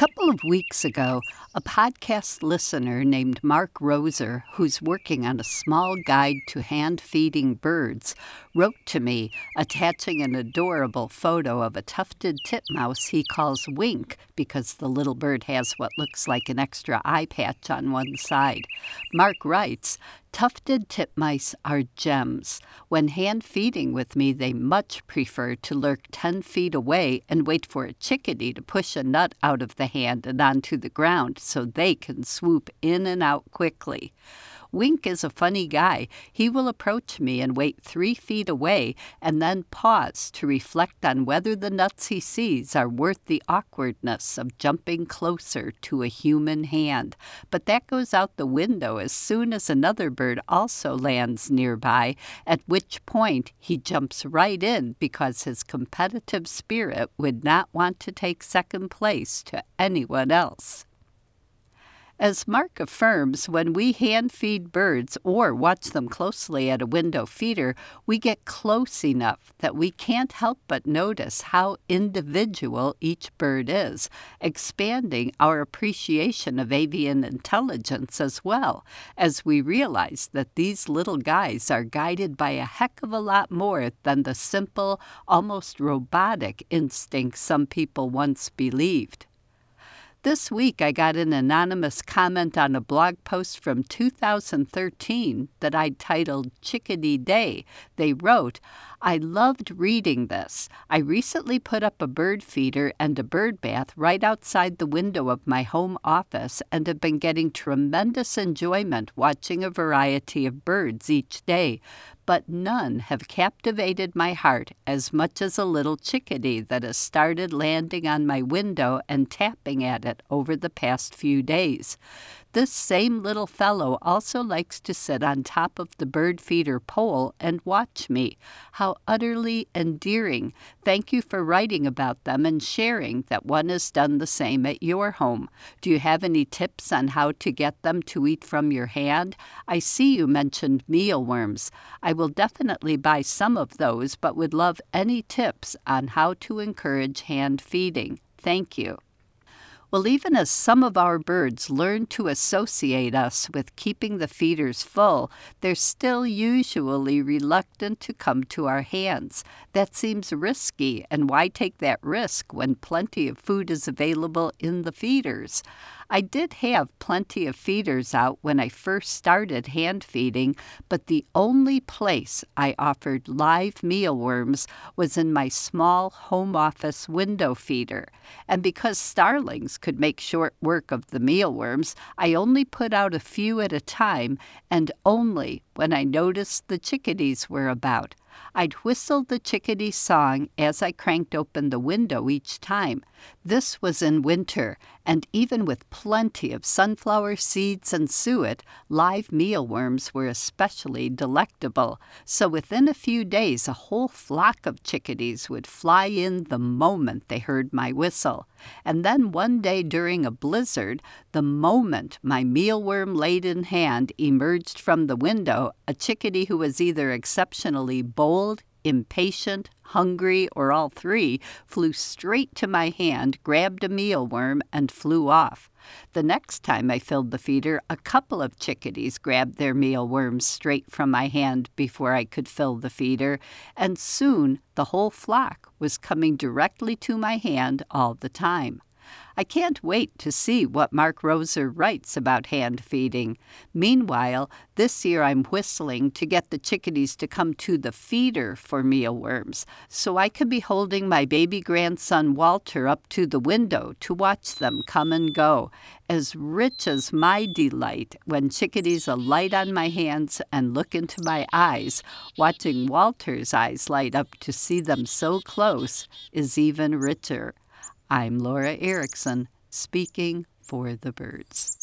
couple of weeks ago, a podcast listener named Mark Roser, who's working on a small guide to hand feeding birds, wrote to me attaching an adorable photo of a tufted titmouse he calls Wink because the little bird has what looks like an extra eye patch on one side. Mark writes, Tufted titmice are gems. When hand feeding with me, they much prefer to lurk 10 feet away and wait for a chickadee to push a nut out of the hand and onto the ground so they can swoop in and out quickly. Wink is a funny guy. He will approach me and wait three feet away and then pause to reflect on whether the nuts he sees are worth the awkwardness of jumping closer to a human hand. But that goes out the window as soon as another bird also lands nearby, at which point he jumps right in because his competitive spirit would not want to take second place to anyone else. As Mark affirms, when we hand feed birds or watch them closely at a window feeder, we get close enough that we can't help but notice how individual each bird is, expanding our appreciation of avian intelligence as well, as we realize that these little guys are guided by a heck of a lot more than the simple, almost robotic instincts some people once believed. This week, I got an anonymous comment on a blog post from 2013 that I titled Chickadee Day. They wrote, I loved reading this. I recently put up a bird feeder and a bird bath right outside the window of my home office and have been getting tremendous enjoyment watching a variety of birds each day but none have captivated my heart as much as a little chickadee that has started landing on my window and tapping at it over the past few days. This same little fellow also likes to sit on top of the bird feeder pole and watch me. How utterly endearing. Thank you for writing about them and sharing that one has done the same at your home. Do you have any tips on how to get them to eat from your hand? I see you mentioned mealworms. I will definitely buy some of those, but would love any tips on how to encourage hand feeding. Thank you. Well, even as some of our birds learn to associate us with keeping the feeders full, they're still usually reluctant to come to our hands. That seems risky, and why take that risk when plenty of food is available in the feeders? I did have plenty of feeders out when I first started hand feeding, but the only place I offered live mealworms was in my small home office window feeder. And because starlings could make short work of the mealworms, I only put out a few at a time and only when I noticed the chickadees were about. I'd whistle the chickadee song as I cranked open the window each time. This was in winter, and even with plenty of sunflower seeds and suet, live mealworms were especially delectable. So within a few days, a whole flock of chickadees would fly in the moment they heard my whistle. And then one day during a blizzard, the moment my mealworm laden hand emerged from the window, a chickadee who was either exceptionally bold, impatient, hungry, or all three, flew straight to my hand, grabbed a mealworm, and flew off. The next time I filled the feeder, a couple of chickadees grabbed their mealworms straight from my hand before I could fill the feeder, and soon the whole flock was coming directly to my hand all the time. I can't wait to see what Mark Roser writes about hand feeding. Meanwhile, this year I'm whistling to get the chickadees to come to the feeder for mealworms, so I can be holding my baby grandson Walter up to the window to watch them come and go. As rich as my delight when chickadees alight on my hands and look into my eyes, watching Walter's eyes light up to see them so close is even richer. I'm Laura Erickson, speaking for the birds.